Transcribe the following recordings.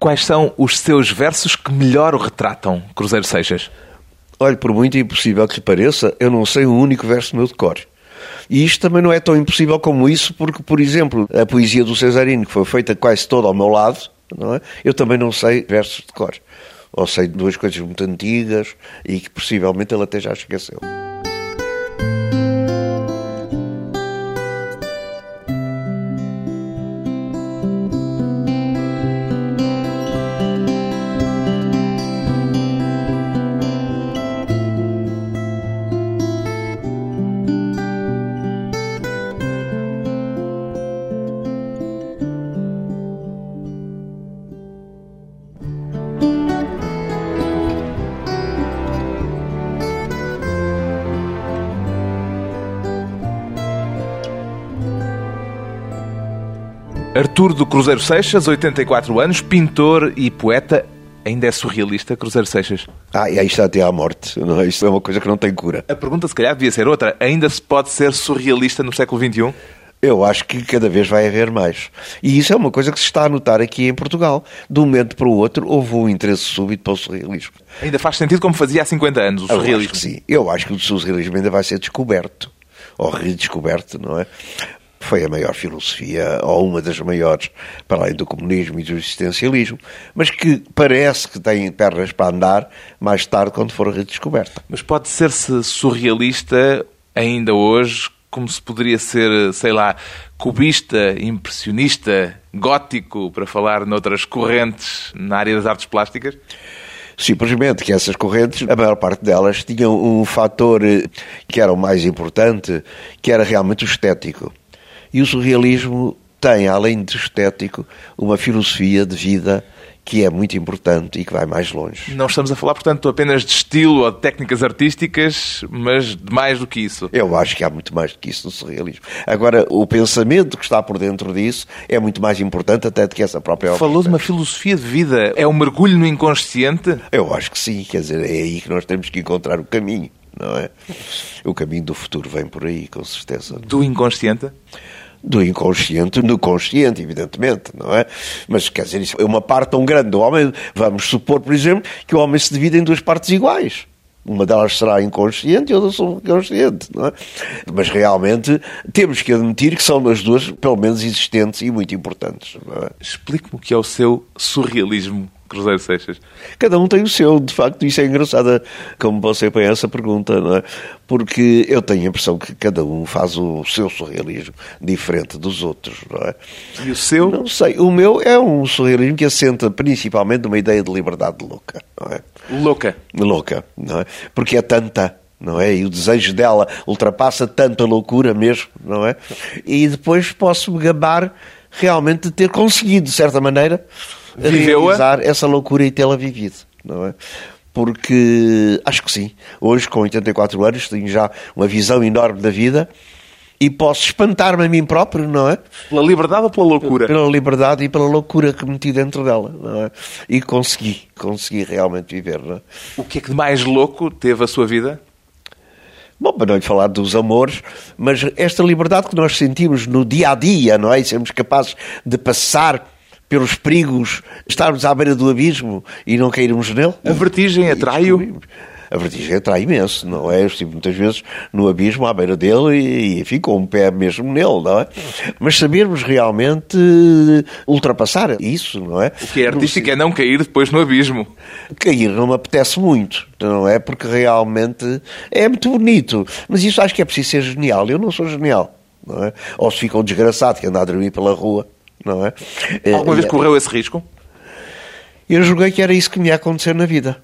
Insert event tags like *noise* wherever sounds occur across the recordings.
Quais são os seus versos que melhor o retratam, Cruzeiro Seixas? Olhe, por muito impossível que lhe pareça, eu não sei um único verso meu de cor. E isto também não é tão impossível como isso, porque, por exemplo, a poesia do Cesarino, que foi feita quase toda ao meu lado, não é? eu também não sei versos de cor. Ou sei duas coisas muito antigas e que possivelmente ele até já esqueceu. Artur do Cruzeiro Seixas, 84 anos, pintor e poeta. Ainda é surrealista, Cruzeiro Seixas? Ah, e aí está até à morte. Não, é? isto é uma coisa que não tem cura. A pergunta, se calhar, devia ser outra. Ainda se pode ser surrealista no século XXI? Eu acho que cada vez vai haver mais. E isso é uma coisa que se está a notar aqui em Portugal. De um momento para o outro, houve um interesse súbito para o surrealismo. Ainda faz sentido como fazia há 50 anos o surrealismo? Eu acho que sim. Eu acho que o surrealismo ainda vai ser descoberto. Ou redescoberto, não é? Foi a maior filosofia, ou uma das maiores, para além do comunismo e do existencialismo, mas que parece que tem pernas para andar mais tarde quando for redescoberta. Mas pode ser-se surrealista ainda hoje, como se poderia ser, sei lá, cubista, impressionista, gótico, para falar noutras correntes na área das artes plásticas? Simplesmente que essas correntes, a maior parte delas, tinham um fator que era o mais importante, que era realmente o estético. E o surrealismo tem, além de estético, uma filosofia de vida que é muito importante e que vai mais longe. Não estamos a falar, portanto, apenas de estilo ou de técnicas artísticas, mas de mais do que isso. Eu acho que há muito mais do que isso no surrealismo. Agora, o pensamento que está por dentro disso é muito mais importante até do que essa própria obra. Falou de uma filosofia de vida. É um mergulho no inconsciente? Eu acho que sim. Quer dizer, é aí que nós temos que encontrar o caminho, não é? O caminho do futuro vem por aí, com certeza. Do inconsciente? do inconsciente no consciente, evidentemente, não é? Mas quer dizer, isso é uma parte tão grande do homem. Vamos supor, por exemplo, que o homem se divide em duas partes iguais. Uma delas será inconsciente e outra subconsciente, não é? Mas realmente temos que admitir que são as duas, pelo menos, existentes e muito importantes. É? Explique-me o que é o seu surrealismo Cruzeiro Seixas? Cada um tem o seu, de facto, isso é engraçado como você põe essa pergunta, não é? Porque eu tenho a impressão que cada um faz o seu surrealismo diferente dos outros, não é? E o seu? Não sei. O meu é um surrealismo que assenta principalmente numa ideia de liberdade louca, não é? Louca? Louca, não é? Porque é tanta não é? E o desejo dela ultrapassa tanto a loucura mesmo, não é? E depois posso me gabar realmente de ter conseguido, de certa maneira, realizar essa loucura e tê-la vivido, não é? Porque acho que sim. Hoje, com 84 anos, tenho já uma visão enorme da vida e posso espantar-me a mim próprio, não é? Pela liberdade ou pela loucura? Pela liberdade e pela loucura que meti dentro dela, não é? E consegui, consegui realmente viver, não é? O que é que de mais louco teve a sua vida? Bom, para não lhe falar dos amores, mas esta liberdade que nós sentimos no dia a dia, não é? E sermos capazes de passar pelos perigos, estarmos à beira do abismo e não cairmos nele. A vertigem atrai-o? A vertigem atrai imenso, não é? Eu estive muitas vezes no abismo à beira dele e, enfim, com um pé mesmo nele, não é? Mas sabermos realmente ultrapassar isso, não é? O que é artístico é não cair depois no abismo. Cair não me apetece muito, não é? Porque realmente é muito bonito. Mas isso acho que é preciso ser genial. Eu não sou genial, não é? Ou se fica um desgraçado que anda a dormir pela rua não é? Alguma vez correu esse risco? Eu julguei que era isso que me ia acontecer na vida.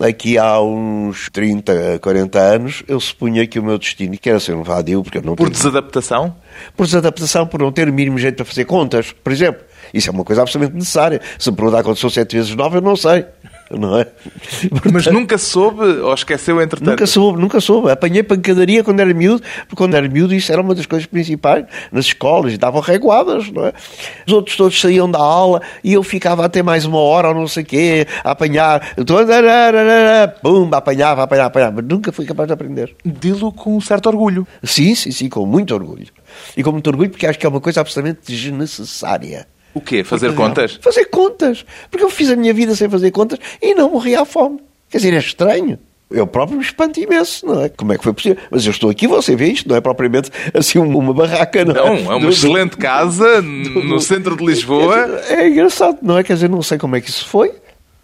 Aqui há uns 30, 40 anos, eu supunha que o meu destino que era ser um vadio, porque eu não Por tenho... desadaptação? Por desadaptação, por não ter o mínimo jeito para fazer contas, por exemplo. Isso é uma coisa absolutamente necessária. Se me perguntar quando sou sete vezes nove, eu não sei *laughs* não é? Portanto, Mas nunca soube ou esqueceu entretanto? Nunca soube, nunca soube. Apanhei pancadaria quando era miúdo, porque quando era miúdo isso era uma das coisas principais nas escolas, e davam reguadas, não é? Os outros todos saíam da aula e eu ficava até mais uma hora ou não sei o quê, a apanhar, pum, apanhava, apanhava, apanhava, mas nunca fui capaz de aprender. Dilo com um certo orgulho. Sim, sim, sim, com muito orgulho. E com muito orgulho porque acho que é uma coisa absolutamente desnecessária O quê? Fazer contas? Fazer contas. Porque eu fiz a minha vida sem fazer contas e não morri à fome. Quer dizer, é estranho. Eu próprio me espanto imenso, não é? Como é que foi possível? Mas eu estou aqui, você vê isto, não é propriamente assim uma barraca, não, Não, é? é uma Do- do- excelente casa no centro de Lisboa. É engraçado, não é? Quer dizer, não sei como é que isso foi.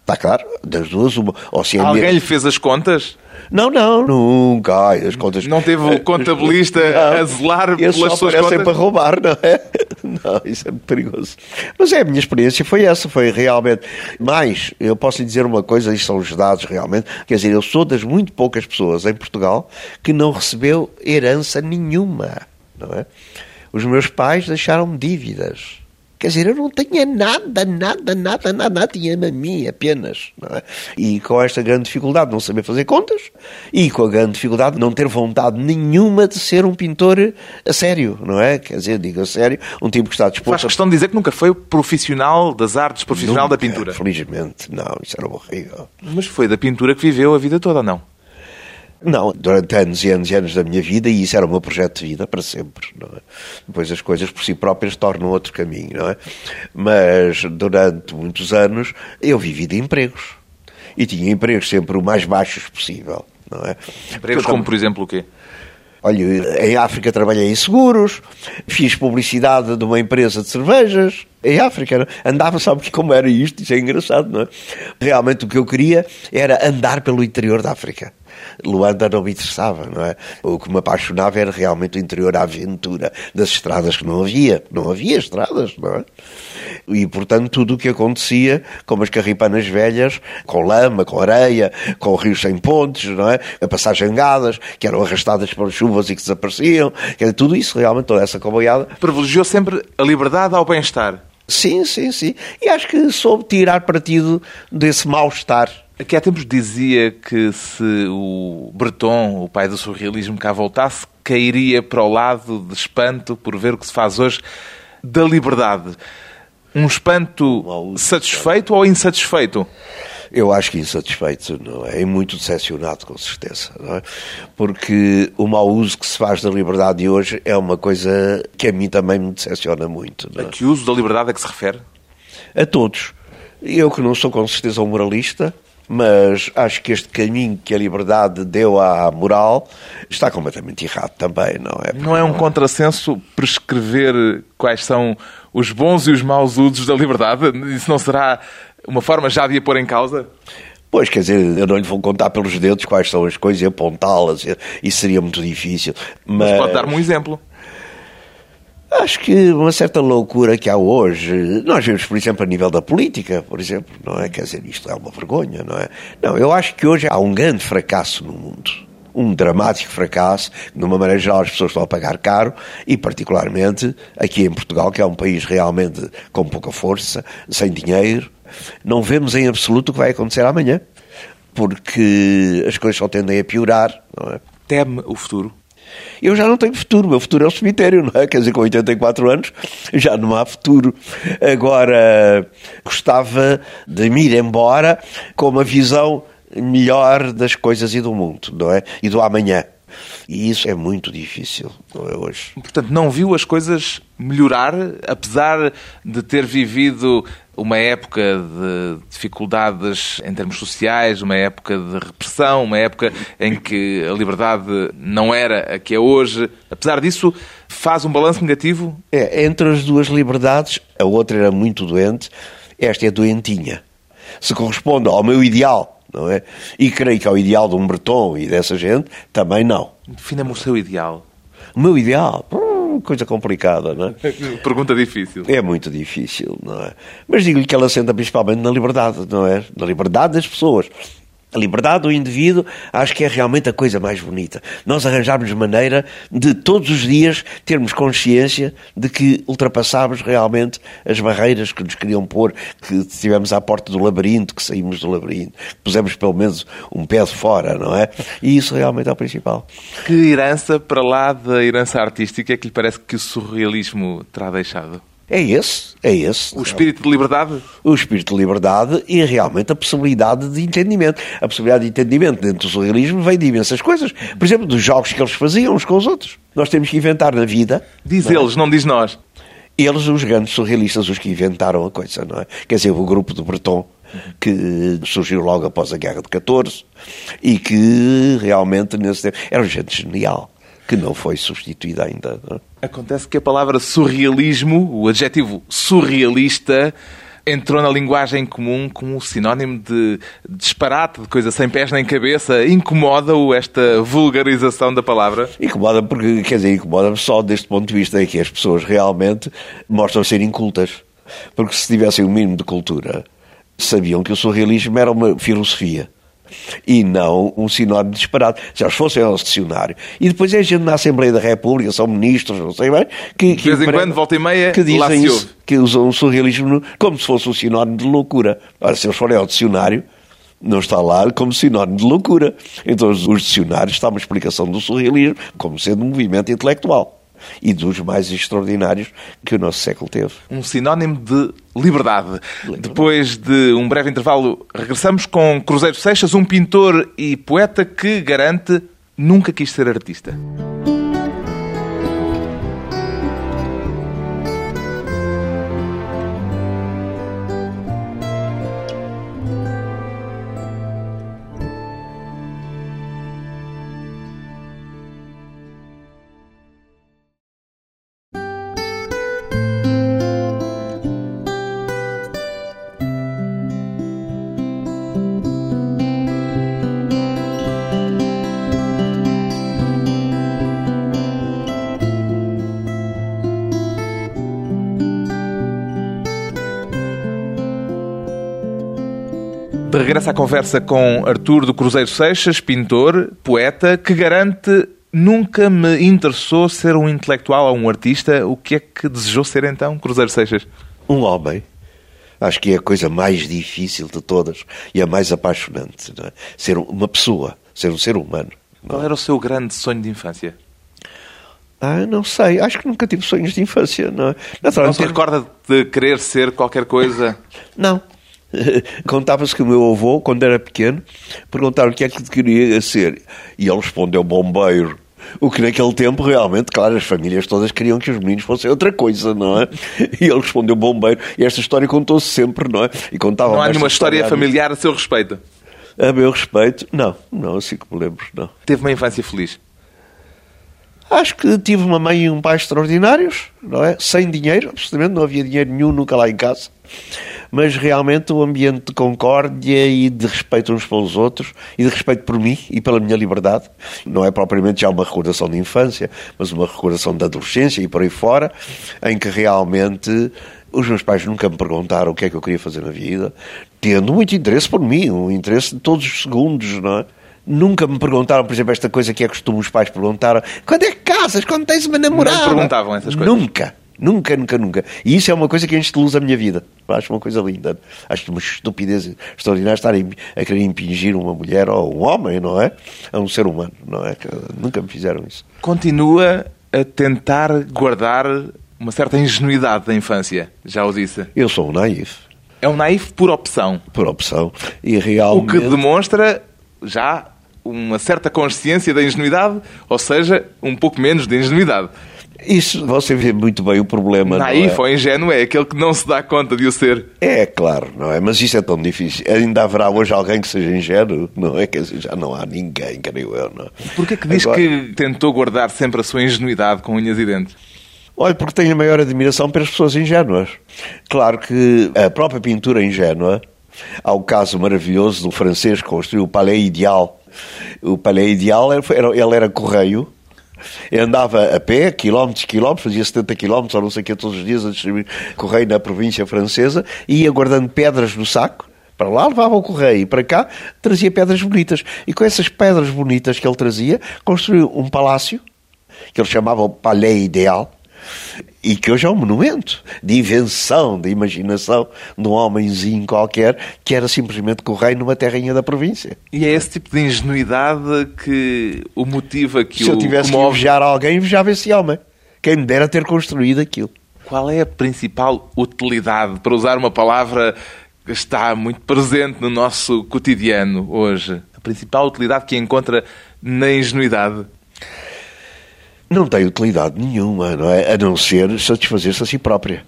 Está claro, das duas, uma. Ou se é Alguém minha- lhe fez as contas? Não, não, nunca. Ai, as contas. Não teve o contabilista *laughs* a zelar Eles pelas só suas contas? para roubar, não é? *laughs* Não, isso é muito perigoso. Mas é, a minha experiência foi essa, foi realmente. Mas, eu posso lhe dizer uma coisa, isto são os dados realmente. Quer dizer, eu sou das muito poucas pessoas em Portugal que não recebeu herança nenhuma, não é? Os meus pais deixaram-me dívidas. Quer dizer, eu não tinha nada, nada, nada, nada, nada, tinha-me a mim apenas. É? E com esta grande dificuldade de não saber fazer contas e com a grande dificuldade de não ter vontade nenhuma de ser um pintor a sério, não é? Quer dizer, digo a sério, um tipo que está Faz disposto questão de dizer que nunca foi profissional das artes, profissional da Nunca, pintura. Felizmente, não, isso era horrível. Mas foi da pintura que viveu a vida toda, não? Não, durante anos e anos e anos da minha vida, e isso era o meu projeto de vida para sempre, é? Depois as coisas por si próprias tornam outro caminho, não é? Mas durante muitos anos eu vivi de empregos. E tinha empregos sempre o mais baixos possível, não é? Empregos como, por exemplo, o quê? Olha, em África trabalhei em seguros, fiz publicidade de uma empresa de cervejas. Em África, andava, sabe como era isto? Isso é engraçado, não é? Realmente o que eu queria era andar pelo interior da África. Luanda não me interessava, não é? O que me apaixonava era realmente o interior, a aventura das estradas que não havia. Não havia estradas, não é? E, portanto, tudo o que acontecia, como as carripanas velhas, com lama, com areia, com rios sem pontes, não é? A passar jangadas, que eram arrastadas pelas chuvas e que desapareciam. Quer dizer, tudo isso, realmente, toda essa comboiada. Privilegiou sempre a liberdade ao bem-estar. Sim, sim, sim. E acho que soube tirar partido desse mal-estar. Aqui há tempos dizia que se o Breton, o pai do surrealismo, cá voltasse, cairia para o lado de espanto por ver o que se faz hoje da liberdade. Um espanto satisfeito ou insatisfeito? Eu acho que insatisfeito, não é? E muito decepcionado, com certeza, não é? Porque o mau uso que se faz da liberdade de hoje é uma coisa que a mim também me decepciona muito, não A é? que uso da liberdade é que se refere? A todos. Eu que não sou com certeza um moralista, mas acho que este caminho que a liberdade deu à moral está completamente errado também, não é? Não é um contrassenso prescrever quais são os bons e os maus usos da liberdade? Isso não será uma forma já de a pôr em causa? Pois, quer dizer, eu não lhe vou contar pelos dedos quais são as coisas e apontá-las, isso seria muito difícil. Mas, Mas pode dar-me um exemplo. Acho que uma certa loucura que há hoje, nós vemos, por exemplo, a nível da política, por exemplo, não é? Quer dizer, isto é uma vergonha, não é? Não, eu acho que hoje há um grande fracasso no mundo. Um dramático fracasso, de uma maneira geral as pessoas estão a pagar caro, e particularmente aqui em Portugal, que é um país realmente com pouca força, sem dinheiro, não vemos em absoluto o que vai acontecer amanhã, porque as coisas só tendem a piorar, não é? Teme o futuro. Eu já não tenho futuro, meu futuro é o cemitério, não é? Quer dizer, com 84 anos já não há futuro. Agora, gostava de me ir embora com uma visão melhor das coisas e do mundo, não é? E do amanhã. E isso é muito difícil, não é hoje? Portanto, não viu as coisas melhorar, apesar de ter vivido uma época de dificuldades em termos sociais, uma época de repressão, uma época em que a liberdade não era a que é hoje. Apesar disso, faz um balanço negativo? É, entre as duas liberdades, a outra era muito doente, esta é doentinha. Se corresponde ao meu ideal, não é? E creio que ao ideal de um Breton e dessa gente, também não. Defina-me o seu ideal. O meu ideal, hum, coisa complicada, não é? *laughs* Pergunta difícil. É muito difícil, não é? Mas digo-lhe que ela senta principalmente na liberdade, não é? Na liberdade das pessoas. A liberdade do indivíduo acho que é realmente a coisa mais bonita. Nós arranjarmos maneira de todos os dias termos consciência de que ultrapassámos realmente as barreiras que nos queriam pôr, que estivemos à porta do labirinto, que saímos do labirinto, que pusemos pelo menos um pé de fora, não é? E isso realmente é o principal. Que herança, para lá da herança artística, é que lhe parece que o surrealismo terá deixado? É esse, é esse. O espírito de liberdade? o espírito de liberdade e realmente a possibilidade de entendimento. A possibilidade de entendimento dentro do surrealismo vem de imensas coisas. Por exemplo, dos jogos que eles faziam uns com os outros. Nós temos que inventar na vida. Diz não é? eles, não diz nós. Eles, os grandes surrealistas, os que inventaram a coisa, não é? Quer dizer, o grupo de Breton, que surgiu logo após a Guerra de 14 e que realmente nesse tempo era gente genial, que não foi substituída ainda. É? Acontece que a palavra surrealismo, o adjetivo surrealista, entrou na linguagem comum como sinónimo de disparate, de coisa sem pés nem cabeça. Incomoda-o esta vulgarização da palavra? Incomoda porque, quer dizer, incomoda só deste ponto de vista, é que as pessoas realmente mostram ser incultas. Porque se tivessem o mínimo de cultura, sabiam que o surrealismo era uma filosofia e não um sinónimo disparado. Se eles fossem ao dicionário. E depois é gente na Assembleia da República, são ministros, não sei bem, que, de vez em quando, volta e meia, que dizem isso, que usam o surrealismo como se fosse um sinónimo de loucura. Ora, se eles forem ao dicionário, não está lá como sinónimo de loucura. Então, os dicionários está uma explicação do surrealismo como sendo um movimento intelectual e dos mais extraordinários que o nosso século teve. Um sinónimo de liberdade. liberdade. Depois de um breve intervalo, regressamos com Cruzeiro Seixas, um pintor e poeta que garante nunca quis ser artista. De regresso à conversa com Artur do Cruzeiro Seixas, pintor, poeta, que garante nunca me interessou ser um intelectual ou um artista. O que é que desejou ser então, Cruzeiro Seixas? Um homem. Acho que é a coisa mais difícil de todas e a mais apaixonante. É? Ser uma pessoa, ser um ser humano. Qual era o seu grande sonho de infância? Ah, não sei. Acho que nunca tive sonhos de infância. Não, é? não se recorda de querer ser qualquer coisa? Não. *laughs* Contava-se que o meu avô, quando era pequeno, perguntaram o que é que queria ser. E ele respondeu bombeiro. O que naquele tempo, realmente, claro, as famílias todas queriam que os meninos fossem outra coisa, não é? E ele respondeu bombeiro. E esta história contou-se sempre, não é? E contava Não há nenhuma história familiar a seu respeito? A meu respeito, não. Não, assim que me lembro, não. Teve uma infância feliz? Acho que tive uma mãe e um pai extraordinários, não é? Sem dinheiro, absolutamente, não havia dinheiro nenhum nunca lá em casa mas realmente o ambiente de concórdia e de respeito uns pelos outros e de respeito por mim e pela minha liberdade. Não é propriamente já uma recordação de infância, mas uma recordação da adolescência e por aí fora, em que realmente os meus pais nunca me perguntaram o que é que eu queria fazer na vida, tendo muito interesse por mim, um interesse de todos os segundos, não é? Nunca me perguntaram, por exemplo, esta coisa que é costume os pais perguntaram: quando é que casas? Quando tens uma namorada? Não perguntavam essas coisas. Nunca. Nunca, nunca, nunca. E isso é uma coisa que enche de luz a minha vida. Acho uma coisa linda. Acho uma estupidez extraordinária estar a querer impingir uma mulher ou um homem, não é? A um ser humano, não é? Nunca me fizeram isso. Continua a tentar guardar uma certa ingenuidade da infância, já o disse. Eu sou um naif. É um naif por opção. Por opção. E realmente... O que demonstra já uma certa consciência da ingenuidade, ou seja, um pouco menos de ingenuidade. Isso, você vê muito bem o problema. Naif é? ou ingênuo é aquele que não se dá conta de o ser. É, claro, não é? Mas isso é tão difícil. Ainda haverá hoje alguém que seja ingênuo, não é? Quer dizer, já não há ninguém, creio eu, não é? Porquê que diz Agora... que tentou guardar sempre a sua ingenuidade com unhas e dentes? Olha, porque tenho a maior admiração pelas pessoas ingênuas. Claro que a própria pintura ingênua, há o caso maravilhoso do francês que construiu o Palais Ideal. O Palais Ideal, ele era correio, andava a pé, quilómetros, quilómetros, fazia 70 quilómetros ou não sei o que todos os dias a distribuir correio na província francesa e ia guardando pedras no saco. Para lá levava o correio e para cá trazia pedras bonitas. E com essas pedras bonitas que ele trazia, construiu um palácio que ele chamava o Palais Ideal e que hoje é um monumento de invenção, de imaginação de um homenzinho qualquer que era simplesmente correio numa terrinha da província. E é esse tipo de ingenuidade que o motiva que Se o... eu tivesse comove... que invejar alguém, invejava esse homem. Quem me dera ter construído aquilo. Qual é a principal utilidade, para usar uma palavra que está muito presente no nosso cotidiano hoje? A principal utilidade que encontra na ingenuidade? Não tem utilidade nenhuma, não é? A não ser satisfazer-se a si própria.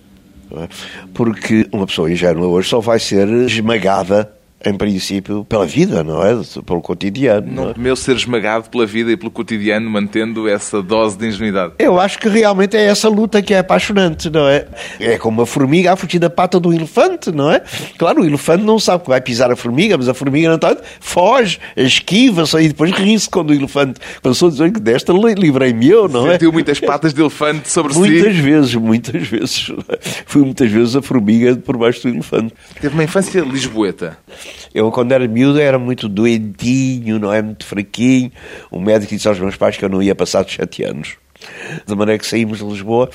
é? Porque uma pessoa ingênua hoje só vai ser esmagada em princípio, pela vida, não é? Pelo cotidiano. Não, Não é? temeu ser esmagado pela vida e pelo cotidiano, mantendo essa dose de ingenuidade. Eu acho que realmente é essa luta que é apaixonante, não é? É como uma formiga a fugir da pata do elefante, não é? Claro, o elefante não sabe que vai pisar a formiga, mas a formiga, no entanto, foge, esquiva-se e depois ri-se quando o elefante passou a dizer que desta li- livrei-me eu, não é? Sentiu muitas patas de elefante sobre Muitas si. vezes, muitas vezes. *laughs* Fui muitas vezes a formiga por baixo do elefante. Teve uma infância lisboeta. Eu, quando era miúdo, era muito doentinho, não é? Muito fraquinho. O médico disse aos meus pais que eu não ia passar de 7 anos. De maneira que saímos de Lisboa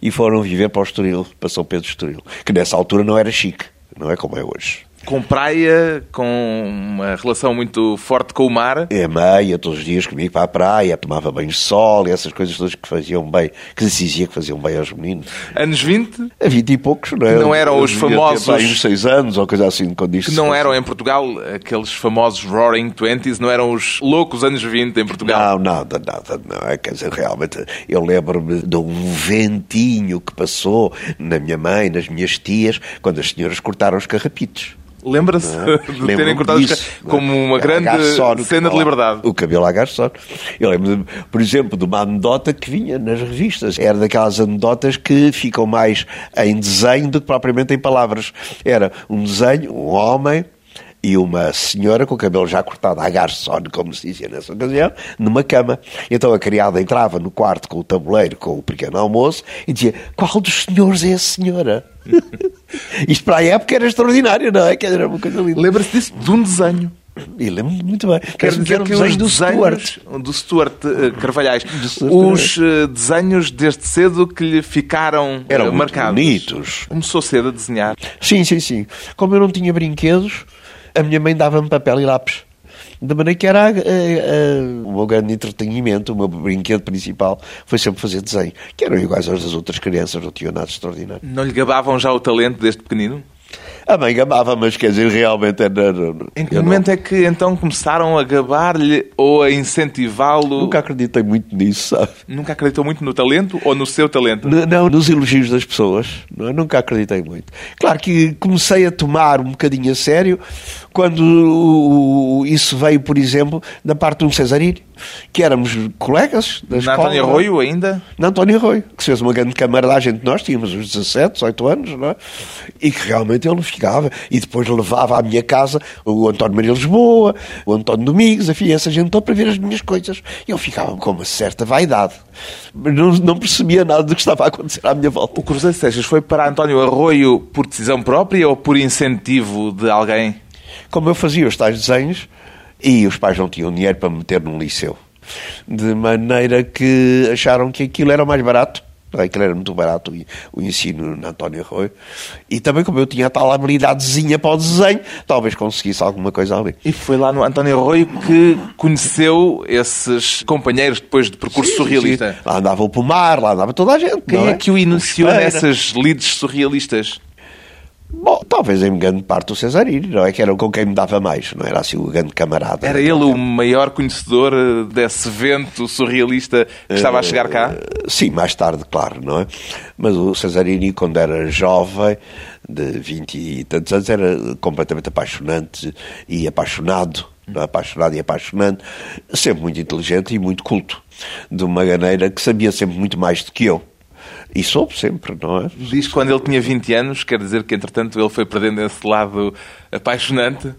e foram viver para o Estoril, para São Pedro Estoril. Que nessa altura não era chique, não é como é hoje. Com praia, com uma relação muito forte com o mar. É meia, todos os dias comigo para a praia, tomava banho de sol e essas coisas todas que faziam bem, que se dizia que faziam bem aos meninos. Anos 20, A 20 e poucos, não é? Não eram os famosos- pá, uns 6 anos ou coisa assim, quando isto que não eram em Portugal aqueles famosos Roaring Twenties, não eram os loucos anos 20 em Portugal. Não, nada, nada, não é? Quer dizer, realmente, eu lembro-me de um ventinho que passou na minha mãe, nas minhas tias, quando as senhoras cortaram os carrapitos. Lembra-se é? *laughs* de terem cortado os disso, ca- não é? como uma A grande cena de liberdade. O cabelo à garçon. Eu lembro, por exemplo, de uma anedota que vinha nas revistas. Era daquelas anedotas que ficam mais em desenho do que propriamente em palavras. Era um desenho, um homem e uma senhora com o cabelo já cortado à garçon, como se dizia nessa ocasião, numa cama. Então a criada entrava no quarto com o tabuleiro, com o pequeno almoço, e dizia, qual dos senhores é a senhora? *laughs* Isto para a época era extraordinário, não é? Que era uma coisa linda. Lembra-se disso de um desenho. E lembro-me muito bem. Quer Parece-me dizer era um que desenho os do desenhos Stuart. do Stuart eh, Carvalhais, Stuart os eh, desenhos desde cedo que lhe ficaram eh, Eram marcados. bonitos. Começou cedo a desenhar. Sim, sim, sim. Como eu não tinha brinquedos, a minha mãe dava-me papel e lápis. De maneira que era eh, eh, o meu grande entretenimento, o meu brinquedo principal foi sempre fazer desenho, que eram iguais aos das outras crianças, não tinham nada extraordinário. Não lhe gabavam já o talento desde pequenino? A mãe gabava, mas quer dizer, realmente era. Em que eu não- momento é que então começaram a gabar-lhe ou a incentivá-lo? Nunca acreditei muito nisso, sabe? Nunca acreditou muito no talento ou no seu talento? N- Não, nos elogios das pessoas. Não, é? nunca acreditei muito. Claro que comecei a tomar um bocadinho a sério quando isso veio, por exemplo, da parte de um Cesarini, que éramos colegas da Na escola. António Arroio ainda? Na António Arroio, que se fez uma grande camaradagem de nós, tínhamos uns 17, 18 anos, não é? E que realmente ele ficava, e depois levava à minha casa o António Maria Lisboa, o António Domingos, enfim, essa gente toda para ver as minhas coisas. E eu ficava com uma certa vaidade. Mas não, não percebia nada do que estava a acontecer à minha volta. O Cruzeiro de Seixas foi para António Arroio por decisão própria ou por incentivo de alguém? Como eu fazia os tais desenhos, e os pais não tinham dinheiro para me meter num liceu. De maneira que acharam que aquilo era mais barato. É? Aquilo era muito barato o- ensino na António Arroio. E também, como eu tinha tal habilidadezinha para o desenho, talvez conseguisse alguma coisa ali. E foi lá no António Arroio que conheceu esses companheiros depois de percurso surrealista. Lá andava o Pomar, lá andava toda a gente. Quem não é que o iniciou nessas lides surrealistas? Bom, talvez em grande parte o Cesarini, não é? Que era com quem me dava mais, não era assim o grande camarada. Era ele o maior conhecedor eh, desse vento surrealista que estava a chegar cá? Sim, mais tarde, claro, não é? Mas o Cesarini, quando era jovem, de 20 e tantos anos, era completamente apaixonante e apaixonado, é? apaixonado e apaixonante, sempre muito inteligente e muito culto, de uma maneira que sabia sempre muito mais do que eu. E soube sempre, não é? Diz quando ele tinha 20 anos, quer dizer que entretanto ele foi perdendo esse lado apaixonante.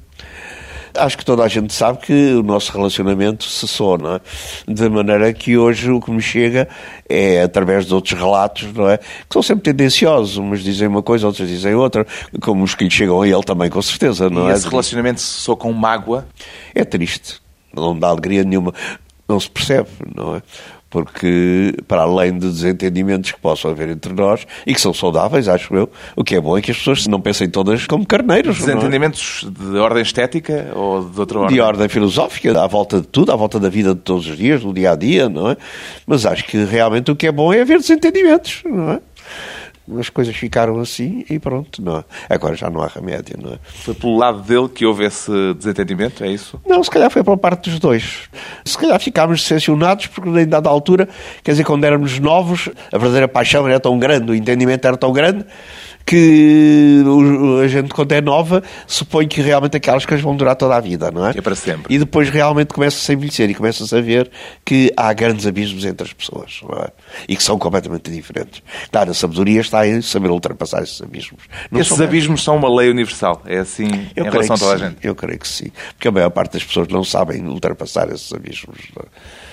Acho que toda a gente sabe que o nosso relacionamento cessou, não é? De maneira que hoje o que me chega é através de outros relatos, não é? Que são sempre tendenciosos. Uns dizem uma coisa, outros dizem outra, como os que lhe chegam a ele também, com certeza, não e é? esse relacionamento cessou com mágoa. É triste. Não dá alegria nenhuma. Não se percebe, não é? Porque, para além de desentendimentos que possam haver entre nós, e que são saudáveis, acho eu, o que é bom é que as pessoas não pensem todas como carneiros. não é? Desentendimentos de ordem estética ou de outra ordem? de ordem filosófica, à volta de tudo, à volta da vida de todos os dias, do dia a dia, não é? Mas acho que realmente o que é bom é haver desentendimentos, não é? As coisas ficaram assim e pronto. Não. Agora já não há remédio, não é? Foi pelo lado dele que houve esse desentendimento, é isso? Não, se calhar foi pela parte dos dois. Se calhar ficámos decepcionados porque, em dada altura, quer dizer, quando éramos novos, a verdadeira paixão era tão grande, o entendimento era tão grande que a gente, quando é nova, supõe que realmente aquelas coisas vão durar toda a vida, não é? É para sempre. E depois realmente começa-se a envelhecer e começa-se a ver que há grandes abismos entre as pessoas, não é? E que são completamente diferentes. Claro, a sabedoria está em saber ultrapassar esses abismos. Não esses abismos são uma lei universal, é assim eu em relação a toda sim, a gente? Eu creio que sim. Porque a maior parte das pessoas não sabem ultrapassar esses abismos. É?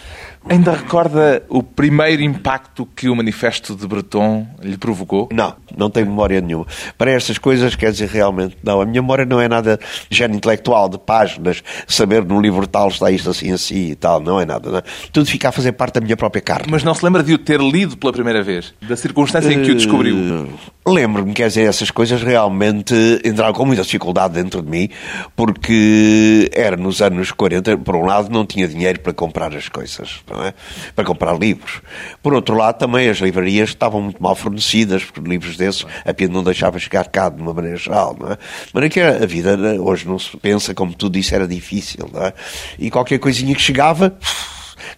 Ainda recorda o primeiro impacto que o manifesto de Breton lhe provocou? Não, não tenho memória nenhuma. Para estas coisas, quer dizer, realmente, não. A minha memória não é nada de género intelectual, de páginas, saber no livro tal está isto assim, assim e tal, não é nada. Não é? Tudo fica a fazer parte da minha própria carne. Mas não se lembra de o ter lido pela primeira vez? Da circunstância em que o descobriu? Uh, Lembro-me, quer dizer, essas coisas realmente entraram com muita dificuldade dentro de mim, porque era nos anos 40, por um lado, não tinha dinheiro para comprar as coisas, não é? Para comprar livros. Por outro lado, também as livrarias estavam muito mal fornecidas, porque livros desses a Pia não deixava chegar cá de uma maneira geral, não é? Mas é que a vida hoje não se pensa, como tu disse, era difícil, não é? E qualquer coisinha que chegava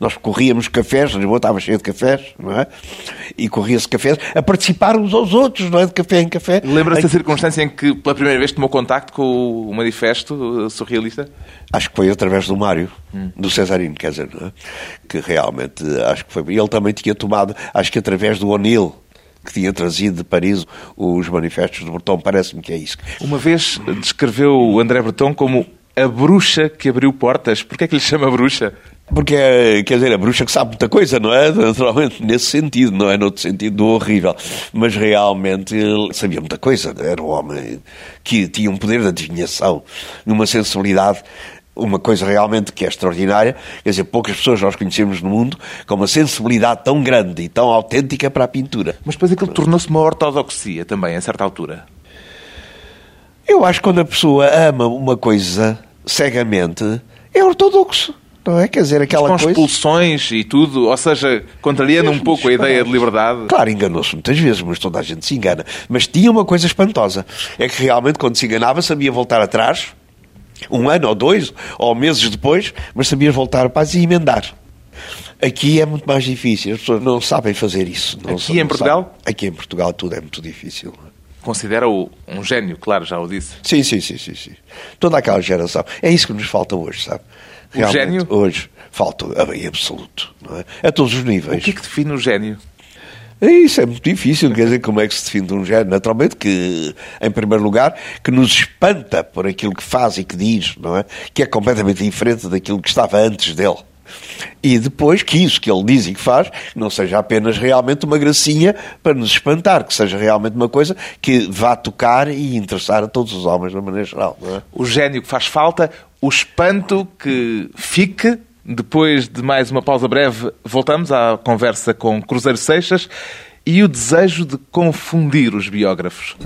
nós corríamos cafés, Lisboa estava cheio de cafés, não é? E corria-se cafés a participar uns aos outros, não é? De café em café. Lembra-se da circunstância em que pela primeira vez tomou contacto com o manifesto surrealista? Acho que foi através do Mário, hum. do Cesarino, quer dizer, é? que realmente acho que foi. Ele também tinha tomado, acho que através do O'Neill que tinha trazido de Paris os manifestos de Breton, parece-me que é isso. Uma vez descreveu o André Breton como a bruxa que abriu portas. Porquê é que lhe chama bruxa? Porque, é, quer dizer, a bruxa que sabe muita coisa, não é? *laughs* Naturalmente, nesse sentido, não é? No outro sentido do horrível. Mas realmente ele sabia muita coisa. Era um homem que tinha um poder de adivinhação, uma sensibilidade uma coisa realmente que é extraordinária, quer dizer, poucas pessoas nós conhecemos no mundo com uma sensibilidade tão grande e tão autêntica para a pintura. Mas depois aquilo tornou-se uma ortodoxia também, a certa altura. Eu acho que quando a pessoa ama uma coisa cegamente, é ortodoxo. Não é? Quer dizer, aquela Mas com coisa... expulsões e tudo, ou seja, contrariando um pouco a ideia de liberdade. Claro, enganou-se muitas vezes, mas toda a gente se engana. Mas tinha uma coisa espantosa. É que realmente, quando se enganava, sabia voltar atrás, um ano ou dois, ou meses depois, mas sabia voltar para e emendar. Aqui é muito mais difícil, as pessoas não sabem fazer isso. Não Aqui em Portugal? Sabem. Aqui em Portugal tudo é muito difícil. Considera-o um gênio, claro, já o disse. Sim, sim, sim, sim, sim. Toda aquela geração. É isso que nos falta hoje, sabe? O gênio? Hoje falta em absoluto, não é? A todos os níveis. O que é que define o gênio? Isso é muito difícil, quer dizer, como é que se define um gênio? Naturalmente que, em primeiro lugar, que nos espanta por aquilo que faz e que diz, não é? Que é completamente diferente daquilo que estava antes dele. E depois que isso que ele diz e que faz não seja apenas realmente uma gracinha para nos espantar, que seja realmente uma coisa que vá tocar e interessar a todos os homens de maneira geral. É? O gênio que faz falta, o espanto que fique. Depois de mais uma pausa breve, voltamos à conversa com Cruzeiro Seixas e o desejo de confundir os biógrafos.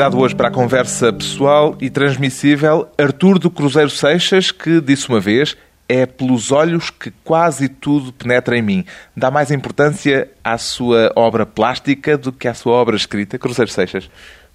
Convidado hoje para a conversa pessoal e transmissível, Artur do Cruzeiro Seixas, que disse uma vez: é pelos olhos que quase tudo penetra em mim. Dá mais importância à sua obra plástica do que à sua obra escrita, Cruzeiro Seixas?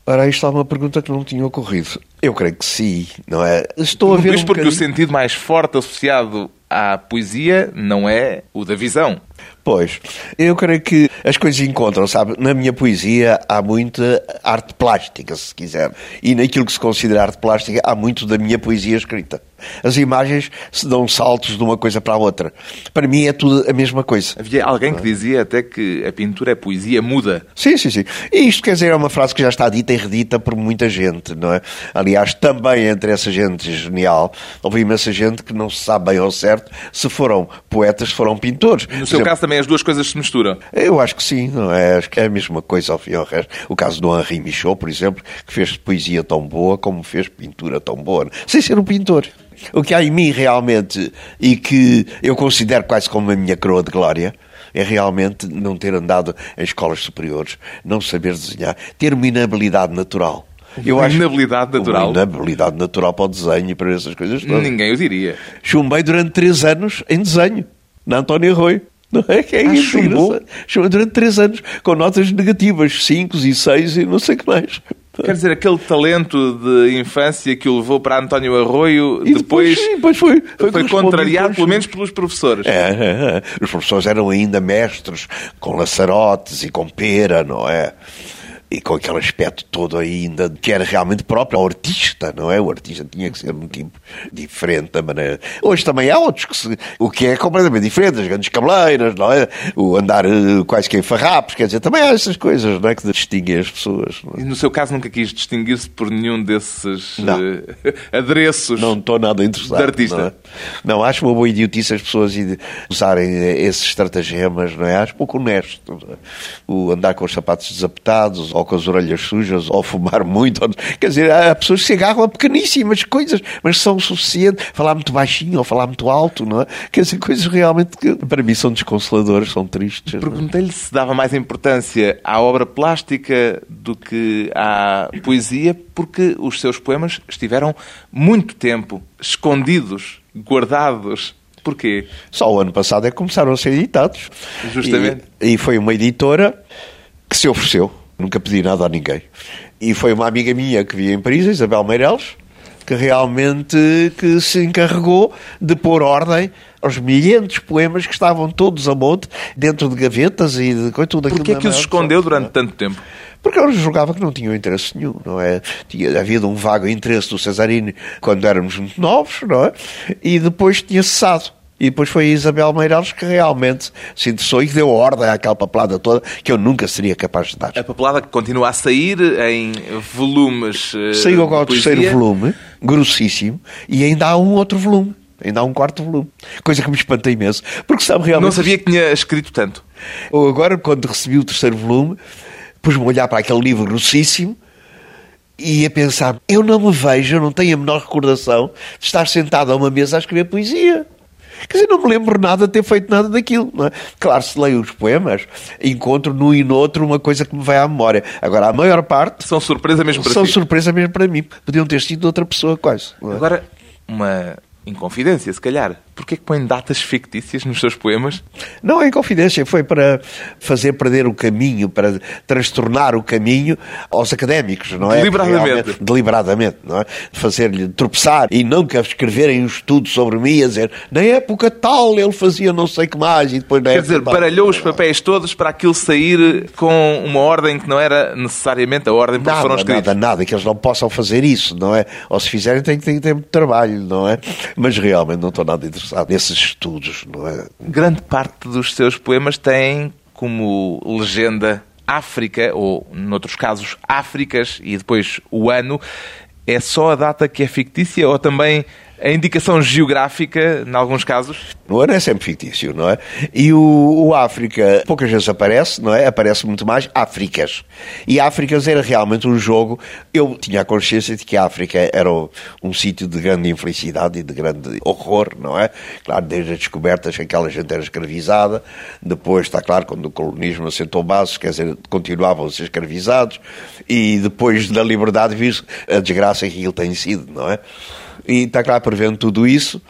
Ora, isto é uma pergunta que não tinha ocorrido. Eu creio que sim, não é? Estou a ver Mas um porque bocadinho... o sentido mais forte associado à poesia não é o da visão. Pois, eu creio que as coisas encontram, sabe? Na minha poesia há muita arte plástica, se quiser. E naquilo que se considera arte plástica há muito da minha poesia escrita. As imagens se dão saltos de uma coisa para a outra. Para mim é tudo a mesma coisa. Havia alguém que dizia até que a pintura é poesia muda. Sim, sim, sim. E isto quer dizer, é uma frase que já está dita e redita por muita gente, não é? Aliás, também entre essa gente genial, houve imensa gente que não se sabe bem ao certo se foram poetas, se foram pintores. No seu caso também as duas coisas se misturam. Eu acho que sim, não é? Acho que é a mesma coisa ao fim e ao resto. O caso do Henri Michaud, por exemplo, que fez poesia tão boa como fez pintura tão boa, sem ser um pintor. O que há em mim realmente e que eu considero quase como a minha coroa de glória é realmente não ter andado em escolas superiores, não saber desenhar, ter uma inabilidade natural. Eu uma acho inabilidade natural? Uma inabilidade natural para o desenho e para essas coisas todas. Ninguém o diria. Chumbei durante três anos em desenho, na António Arroio. Não é que é ah, isso? Chumbou? Chumbei durante três anos, com notas negativas, cinco e seis e não sei o que mais. Quer dizer, aquele talento de infância que o levou para António Arroio, e depois, depois, foi, foi, foi contrariado, pelo menos pelos professores. É, é, é. Os professores eram ainda mestres com laçarotes e com pera, não é? E com aquele aspecto todo ainda que era realmente próprio ao artista, não é? O artista tinha que ser um tipo diferente da maneira. Hoje também há outros que se, o que é completamente diferente, as grandes cabeleiras, não é? O andar uh, quase que em farrapos, quer dizer, também há essas coisas, não é? Que distinguem as pessoas. É? E no seu caso nunca quis distinguir-se por nenhum desses não. Uh, *laughs* adereços não estou nada interessado, de artista. Não, é? não, acho uma boa idiotice as pessoas usarem esses estratagemas, não é? Acho pouco honesto. É? O andar com os sapatos desapetados ou com as orelhas sujas, ou fumar muito. Ou... Quer dizer, há pessoas que se agarram a pequeníssimas coisas, mas são o suficiente. Falar muito baixinho ou falar muito alto, não é? Quer dizer, coisas realmente que para mim são desconsoladoras, são tristes. É? Perguntei-lhe se dava mais importância à obra plástica do que à poesia, porque os seus poemas estiveram muito tempo escondidos, guardados Porquê? Só o ano passado é que começaram a ser editados. Justamente. E, e, foi uma editora que se ofereceu. Nunca pedi nada a ninguém. E foi uma amiga minha que via em Paris, Isabel Meireles, que realmente que se encarregou de pôr ordem aos milhentos poemas que estavam todos a monte, dentro de gavetas e de coisa, tudo aquilo. Porquê é que os escondeu durante tanto tempo? Porque eu julgava que não tinham interesse nenhum, não é? Tinha havido um vago interesse do Cesarini quando éramos muito novos, não é? E depois tinha cessado. E depois foi a Isabel Meireles que realmente se interessou e que deu ordem àquela papelada toda que eu nunca seria capaz de dar. A papelada que continua a sair em volumes. Eh, Saiu agora o terceiro volume, grossíssimo, e ainda há um outro volume. Ainda há um quarto volume. Coisa que me espanta imenso. Porque sabe realmente. Não sabia que tinha escrito tanto. Ou agora, quando recebi o terceiro volume, pus-me a olhar para aquele livro grossíssimo e a pensar: eu não me vejo, eu não tenho a menor recordação de estar sentado a uma mesa a escrever poesia. Quer dizer, não me lembro nada de ter feito nada daquilo. É? Claro, se leio os poemas, encontro num e no outro uma coisa que me vai à memória. Agora, a maior parte. São surpresa mesmo para São si. surpresa mesmo para mim. Podiam ter sido outra pessoa, quase. É? Agora, uma Inconfidência, se calhar. Porquê que põe datas fictícias nos seus poemas? Não é inconfidência, foi para fazer perder o caminho, para transtornar o caminho aos académicos, não é? Deliberadamente. Deliberadamente, não é? Fazer-lhe tropeçar e nunca escreverem um estudo sobre mim a dizer na época tal ele fazia não sei que mais e depois na Quer dizer, baralhou os papéis todos para aquilo sair com uma ordem que não era necessariamente a ordem por que foram escritos. Nada, nada, que eles não possam fazer isso, não é? Ou se fizerem têm que ter muito trabalho, não é? Mas realmente não estou nada interessado nesses estudos, não é? Grande parte dos seus poemas tem como legenda África, ou, noutros casos, Áfricas, e depois o ano. É só a data que é fictícia ou também a indicação geográfica, em alguns casos? O ano é sempre fictício, não é? E o, o, África poucas vezes aparece, não é? Aparece muito mais Áfricas. E Áfricas era realmente um jogo. Eu tinha a consciência de que a África era um, um sítio de grande infelicidade e de grande horror, não é? Claro, desde as descobertas que aquela gente era escravizada, depois, está claro, quando o colonismo assentou bases, quer dizer, continuavam a ser escravizados, e depois da liberdade, viu a desgraça que aquilo tem sido, não é? E está claro, prevendo tudo isso,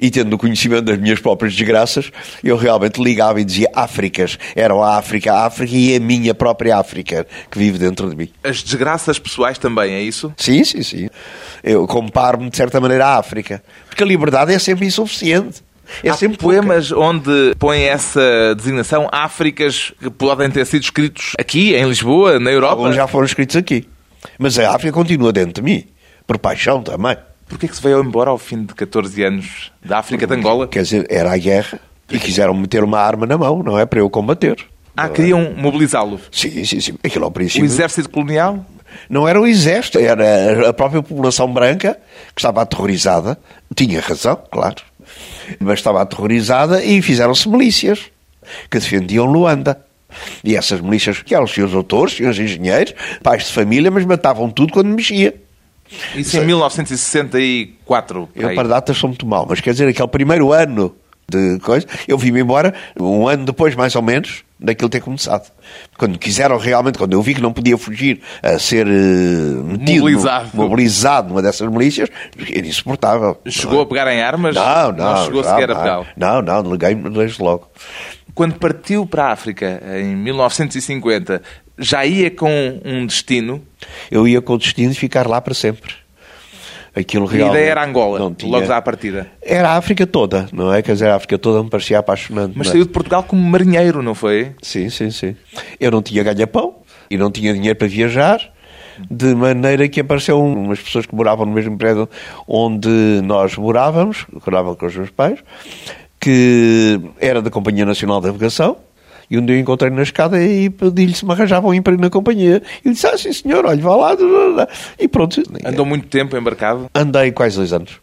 e tendo conhecimento das minhas próprias desgraças, eu realmente ligava e dizia Áfricas. Era a África, a África e a minha própria África que vive dentro de mim. As desgraças pessoais também, é isso? Sim, sim, sim. Eu comparo-me de certa maneira à África. Porque a liberdade é sempre insuficiente. É Há sempre poemas onde põe essa designação Áfricas que podem ter sido escritos aqui, em Lisboa, na Europa. Alguns já foram escritos aqui. Mas a África continua dentro de mim. Por paixão também. Porquê que se veio embora ao fim de 14 anos da África de Angola? Quer dizer, era a guerra e quiseram meter uma arma na mão, não é? Para eu combater. Ah, queriam mobilizá-lo. Sim, sim, sim. Aquilo ao O princípio. exército colonial? Não era o exército, era a própria população branca que estava aterrorizada. Tinha razão, claro. Mas estava aterrorizada e fizeram-se milícias que defendiam Luanda. E essas milícias, que eram os seus autores, senhores engenheiros, pais de família, mas matavam tudo quando mexia. Isso em 1964. Eu para datas sou muito mal, mas quer dizer, aquele primeiro ano de coisa, eu vim-me embora um ano depois, mais ou menos, daquilo ter começado. Quando quiseram realmente, quando eu vi que não podia fugir a ser eh, metido, Mobilizado. no- mobilizado numa dessas milícias, era insuportável. Chegou a pegar em armas? Não, não. chegou já, sequer a não. pegá-lo. Não, não, liguei-me desde logo. Quando partiu para a África, em 1950, já ia com um destino? Eu ia com o destino de ficar lá para sempre. Aquilo E a ideia era Angola, não tinha- logo à partida. Era a África toda, não é? Quer dizer, a África toda me parecia apaixonante. Mas é? saiu de Portugal como marinheiro, não foi? Sim, sim, sim. Eu não tinha ganha-pão e não tinha dinheiro para viajar, de maneira que apareceu um, umas pessoas que moravam no mesmo prédio onde nós morávamos, morava com os meus pais, que era da Companhia Nacional de Navegação, e um dia eu encontrei na escada e pedi-lhe se me arranjava um emprego na companhia. E ele disse, ah, sim senhor, olha, vá lá. E pronto. Andou muito tempo embarcado? Andei quase dois anos.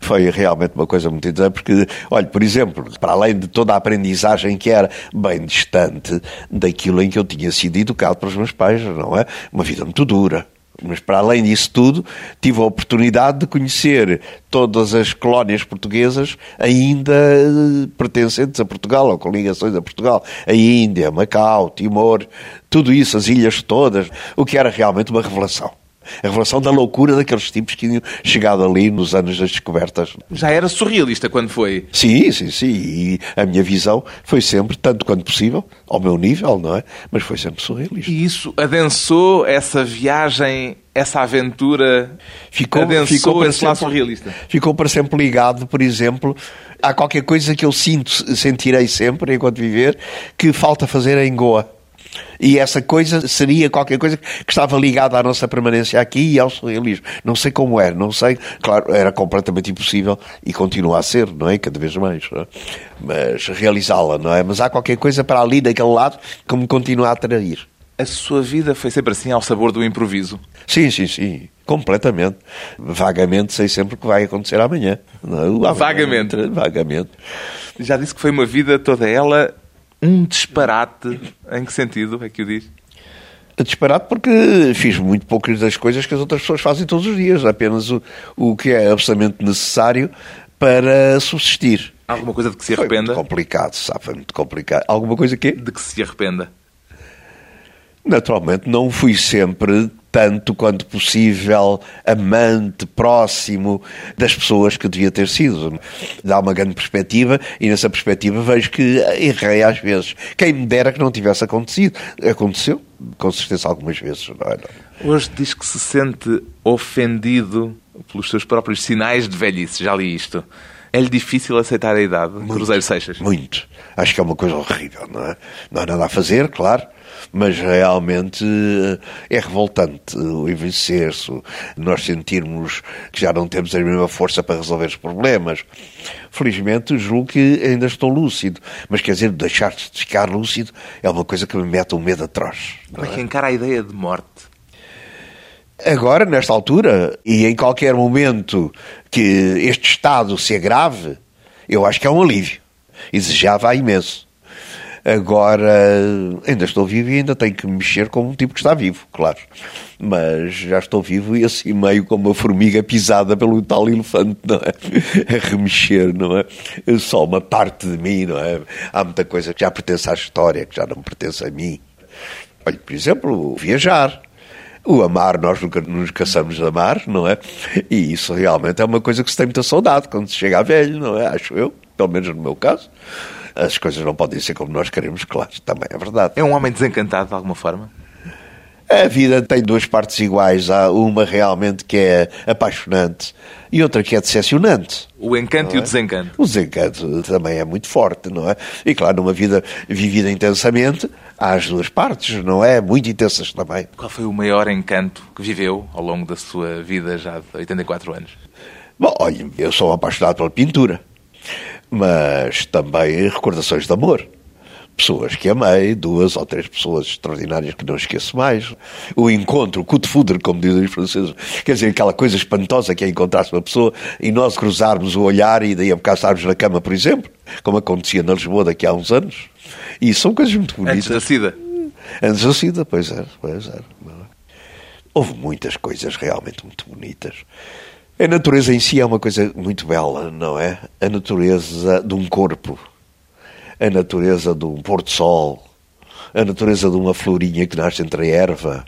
Foi realmente uma coisa muito interessante, porque, olha, por exemplo, para além de toda a aprendizagem que era bem distante daquilo em que eu tinha sido educado pelos meus pais, não é? Uma vida muito dura. Mas para além disso tudo, tive a oportunidade de conhecer todas as colónias portuguesas ainda eh, pertencentes a Portugal, ou com ligações a Portugal. A Índia, Macau, Timor, tudo isso, as ilhas todas, o que era realmente uma revelação. A revelação da loucura daqueles tipos que tinham chegado ali nos anos das descobertas. Já era surrealista quando foi. Sim, sim, sim. E a minha visão foi sempre, tanto quanto possível, ao meu nível, não é? Mas foi sempre surrealista. E isso adensou essa viagem, essa aventura, Ficou, adensou ficou, para esse sempre, surrealista. ficou para sempre ligado, por exemplo, há qualquer coisa que eu sinto, sentirei sempre, enquanto viver, que falta fazer em Goa. E essa coisa seria qualquer coisa que estava ligada à nossa permanência aqui e ao surrealismo. Não sei como era, não sei. Claro, era completamente impossível e continua a ser, não é? Cada vez mais. É? Mas realizá-la, não é? Mas há qualquer coisa para ali, daquele lado, que me continua a atrair. A sua vida foi sempre assim, ao sabor do improviso. Sim, sim, sim. Completamente. Vagamente sei sempre o que vai acontecer amanhã. Não é? Vagamente. Vagamente. Já disse que foi uma vida toda ela um disparate. Em que sentido é que o diz? Disparado porque fiz muito poucas das coisas que as outras pessoas fazem todos os dias. Apenas o, o que é absolutamente necessário para subsistir. Alguma coisa de que se Foi arrependa? muito complicado, sabe? Foi muito complicado. Alguma coisa que De que se arrependa? Naturalmente, não fui sempre tanto quanto possível amante, próximo das pessoas que devia ter sido. Dá uma grande perspectiva e nessa perspectiva vejo que errei às vezes. Quem me dera que não tivesse acontecido. Aconteceu, com certeza, algumas vezes. Não é? Hoje diz que se sente ofendido pelos seus próprios sinais de velhice. Já li isto. É-lhe difícil aceitar a idade, Cruzeiro Seixas? Muito. Acho que é uma coisa horrível, não é? Não há nada a fazer, claro, mas realmente eh, é revoltante o envelhecer-se, nós sentirmos que já não temos a mesma força para resolver os problemas. Felizmente, julgo que ainda estou lúcido, mas quer dizer, deixar de ficar lúcido é uma coisa que me mete um medo atroz. Como é que encara a ideia de morte? Agora, nesta altura, e em qualquer momento que este estado se agrave, eu acho que é um alívio. E desejava imenso. Agora, ainda estou vivo e ainda tenho que me mexer como um tipo que está vivo, claro. Mas já estou vivo e assim meio como uma formiga pisada pelo tal elefante, não é? A remexer, não é? Só uma parte de mim, não é? Há muita coisa que já pertence à história, que já não pertence a mim. Olha, por exemplo, viajar. O amar, nós nunca nos caçamos de amar, não é? E isso realmente é uma coisa que se tem muita saudade quando se chega a velho, não é? Acho eu, pelo menos no meu caso. As coisas não podem ser como nós queremos, claro, também é verdade. É um homem desencantado de alguma forma? A vida tem duas partes iguais. Há uma realmente que é apaixonante e outra que é decepcionante. O encanto e o desencanto. O desencanto também é muito forte, não é? E claro, numa vida vivida intensamente, há as duas partes, não é? Muito intensas também. Qual foi o maior encanto que viveu ao longo da sua vida já de 84 anos? Bom, olha, eu sou apaixonado pela pintura, mas também recordações de amor pessoas que amei, duas ou três pessoas extraordinárias que não esqueço mais. O encontro, o de foudre, como dizem os franceses, quer dizer, aquela coisa espantosa que é encontrar-se uma pessoa e nós cruzarmos o olhar e daí a bocado estarmos na cama, por exemplo, como acontecia na Lisboa daqui a uns anos. E são coisas muito bonitas. Antes da SIDA. Antes da SIDA, pois é, pois é. Houve muitas coisas realmente muito bonitas. A natureza em si é uma coisa muito bela, não é? A natureza de um corpo a natureza de um pôr-do-sol, a natureza de uma florinha que nasce entre a erva,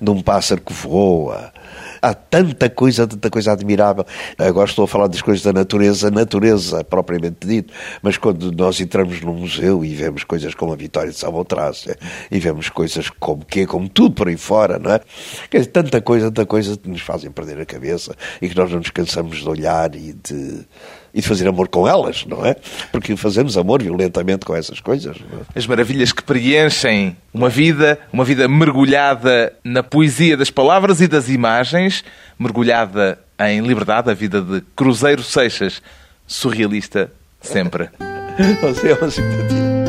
de um pássaro que voa. Há tanta coisa, tanta coisa admirável. Agora estou a falar das coisas da natureza, natureza propriamente dito, mas quando nós entramos num museu e vemos coisas como a Vitória de Samotrácia e vemos coisas como que como tudo por aí fora, não é? Quer dizer, tanta coisa, tanta coisa que nos fazem perder a cabeça e que nós não nos cansamos de olhar e de e de fazer amor com elas, não é? Porque fazemos amor violentamente com essas coisas. É? As maravilhas que preenchem uma vida, uma vida mergulhada na poesia das palavras e das imagens, mergulhada em liberdade, a vida de Cruzeiro Seixas, surrealista sempre. *laughs* Você é uma simpatia.